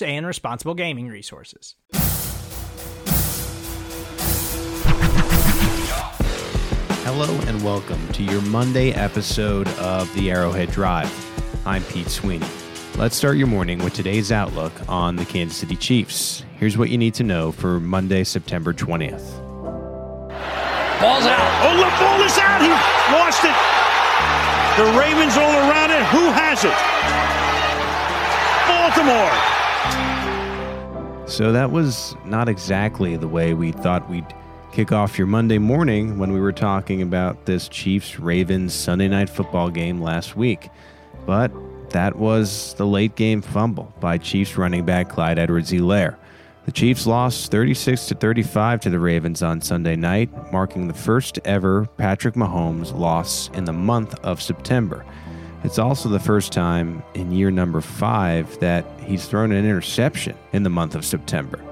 and responsible gaming resources. Hello and welcome to your Monday episode of the Arrowhead Drive. I'm Pete Sweeney. Let's start your morning with today's outlook on the Kansas City Chiefs. Here's what you need to know for Monday, September 20th. Ball's out. Oh, look, ball is out. He lost it. The Ravens all around it. Who has it? Baltimore. So that was not exactly the way we thought we'd kick off your Monday morning when we were talking about this Chiefs Ravens Sunday night football game last week. But that was the late game fumble by Chiefs running back Clyde Edwards-Helaire. The Chiefs lost 36 to 35 to the Ravens on Sunday night, marking the first ever Patrick Mahomes loss in the month of September. It's also the first time in year number 5 that he's thrown an interception in the month of September.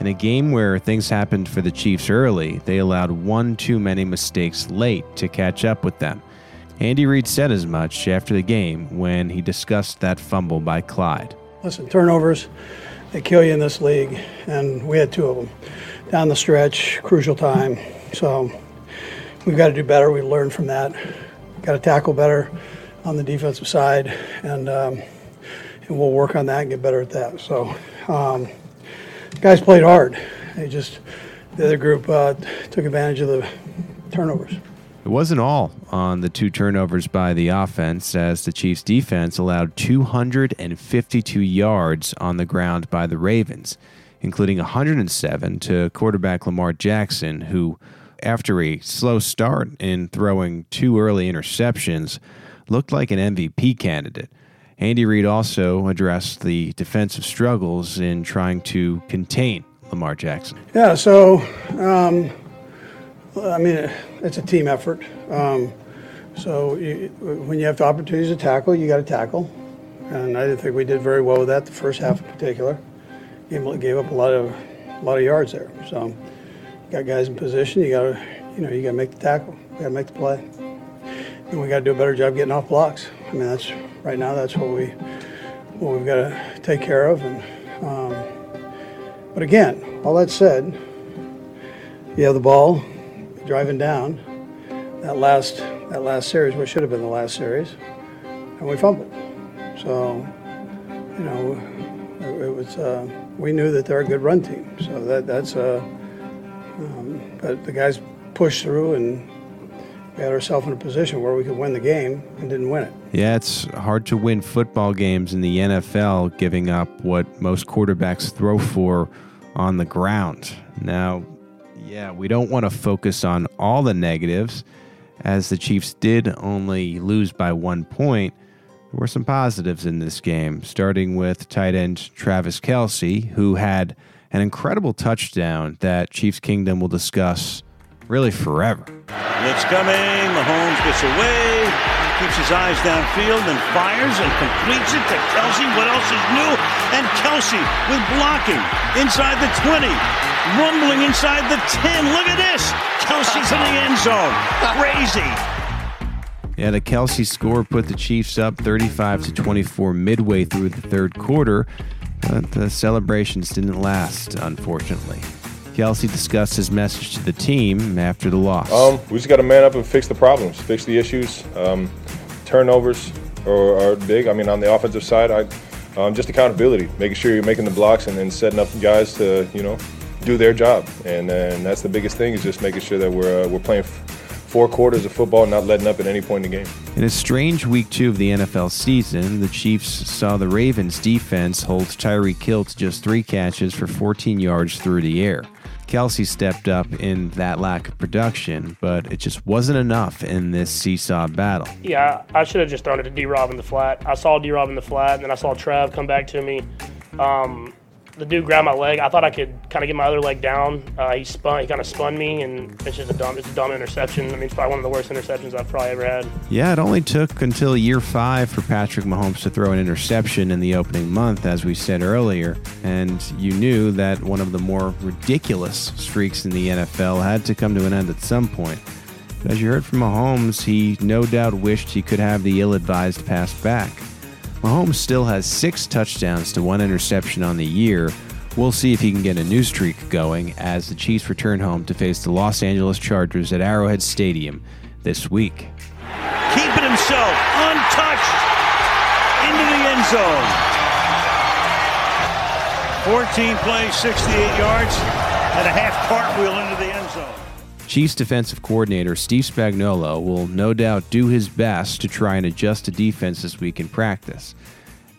In a game where things happened for the Chiefs early, they allowed one too many mistakes late to catch up with them. Andy Reid said as much after the game when he discussed that fumble by Clyde. Listen, turnovers, they kill you in this league, and we had two of them down the stretch, crucial time. So we've got to do better. We learned from that. Got to tackle better on the defensive side, and um, and we'll work on that and get better at that. So um, guys played hard. They just the other group uh, took advantage of the turnovers. It wasn't all on the two turnovers by the offense, as the Chiefs' defense allowed 252 yards on the ground by the Ravens, including 107 to quarterback Lamar Jackson, who, after a slow start in throwing two early interceptions, looked like an MVP candidate. Andy Reid also addressed the defensive struggles in trying to contain Lamar Jackson. Yeah, so um, I mean, it's a team effort. Um, so you, when you have the opportunities to tackle, you got to tackle. And I didn't think we did very well with that the first half in particular. Gave, gave up a lot of a lot of yards there. So you got guys in position. You got to you know you got to make the tackle. You got to make the play. And we got to do a better job getting off blocks. I mean, that's right now. That's what we what we've got to take care of. And um, but again, all that said, you have the ball driving down that last that last series, what should have been the last series, and we fumbled. So, you know, it, it was uh, we knew that they're a good run team. So that that's uh, um, but the guys pushed through and we had ourselves in a position where we could win the game and didn't win it. Yeah, it's hard to win football games in the NFL, giving up what most quarterbacks throw for on the ground. Now, yeah, we don't want to focus on all the negatives, as the Chiefs did only lose by one point. There were some positives in this game, starting with tight end Travis Kelce, who had an incredible touchdown that Chiefs Kingdom will discuss really forever. It's coming. Mahomes gets away, keeps his eyes downfield, and fires and completes it to Kelce. What else is new? And Kelce with blocking inside the 20, rumbling inside the 10. Look at this. Kelce's in the end zone. Crazy. Yeah, the Kelce score put the Chiefs up 35 to 24 midway through the third quarter, but the celebrations didn't last, unfortunately. Kelce discussed his message to the team after the loss. Um, we just got to man up and fix the problems, fix the issues. Um, turnovers, are, are big. I mean, on the offensive side, I um, just accountability, making sure you're making the blocks and then setting up guys to you know do their job. And then that's the biggest thing is just making sure that we're uh, we're playing four quarters of football, not letting up at any point in the game. In a strange week two of the NFL season, the Chiefs saw the Ravens defense hold Tyreek Hill to just three catches for 14 yards through the air. Kelce stepped up in that lack of production, but it just wasn't enough in this seesaw battle. Yeah, I should have just thrown it to D Rob in the flat. I saw D Rob in the flat, and then I saw Trav come back to me. Um, the dude grabbed my leg. I thought I could kind of get my other leg down. Uh, he spun. He kind of spun me, and it's just a dumb. It's a dumb interception. I mean, it's probably one of the worst interceptions I've probably ever had. Yeah, it only took until year five for Patrick Mahomes to throw an interception in the opening month, as we said earlier, and you knew that one of the more ridiculous streaks in the NFL had to come to an end at some point. But as you heard from Mahomes, he no doubt wished he could have the ill-advised pass back. Mahomes still has six touchdowns to one interception on the year. We'll see if he can get a new streak going as the Chiefs return home to face the Los Angeles Chargers at Arrowhead Stadium this week. Keeping himself untouched into the end zone. 14 plays, 68 yards, and a half cartwheel into the end zone. Chiefs defensive coordinator Steve Spagnuolo will no doubt do his best to try and adjust the defense this week in practice.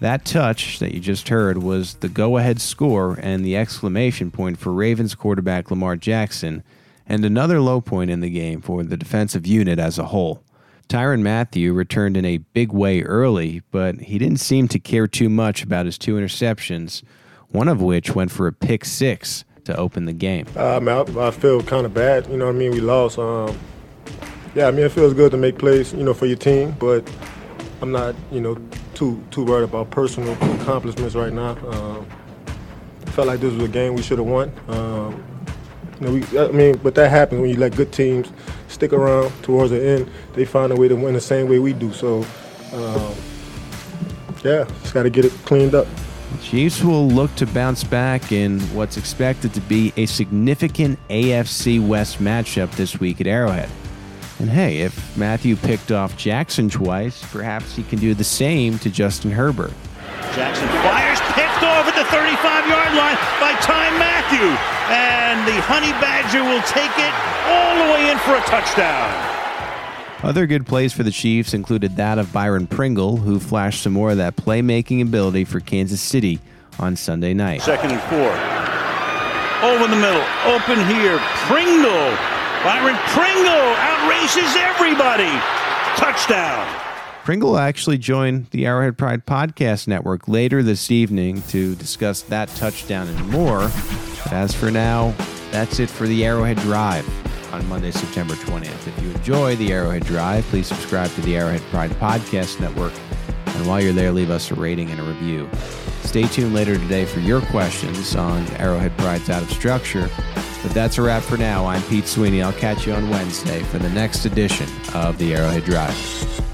That touch that you just heard was the go ahead score and the exclamation point for Ravens quarterback Lamar Jackson, and another low point in the game for the defensive unit as a whole. Tyrann Mathieu returned in a big way early, but he didn't seem to care too much about his two interceptions, one of which went for a pick six to open the game. Uh, I, mean, I, I feel kind of bad. You know what I mean? We lost. Um, yeah, I mean, it feels good to make plays, you know, for your team, but I'm not, you know, too too worried about personal accomplishments right now. Um, felt like this was a game we should have won. Um, you know, we, I mean, but that happens when you let good teams stick around towards the end. They find a way to win the same way we do. So, um, yeah, just got to get it cleaned up. Chiefs will look to bounce back in what's expected to be a significant AFC West matchup this week at Arrowhead. And hey, if Mathieu picked off Jackson twice, perhaps he can do the same to Justin Herbert. Jackson fires, picked off at the 35 yard line by Ty Mathieu. And the Honey Badger will take it all the way in for a touchdown. Other good plays for the Chiefs included that of Byron Pringle, who flashed some more of that playmaking ability for Kansas City on Sunday night. Second and four. Over the middle. Open here. Pringle. Byron Pringle outraces everybody. Touchdown. Pringle actually joined the Arrowhead Pride Podcast Network later this evening to discuss that touchdown and more. But as for now, that's it for the Arrowhead Drive on Monday, September 20th. If you enjoy the Arrowhead Drive, please subscribe to the Arrowhead Pride Podcast Network. And while you're there, leave us a rating and a review. Stay tuned later today for your questions on Arrowhead Pride's Out of Structure. But that's a wrap for now. I'm Pete Sweeney. I'll catch you on Wednesday for the next edition of the Arrowhead Drive.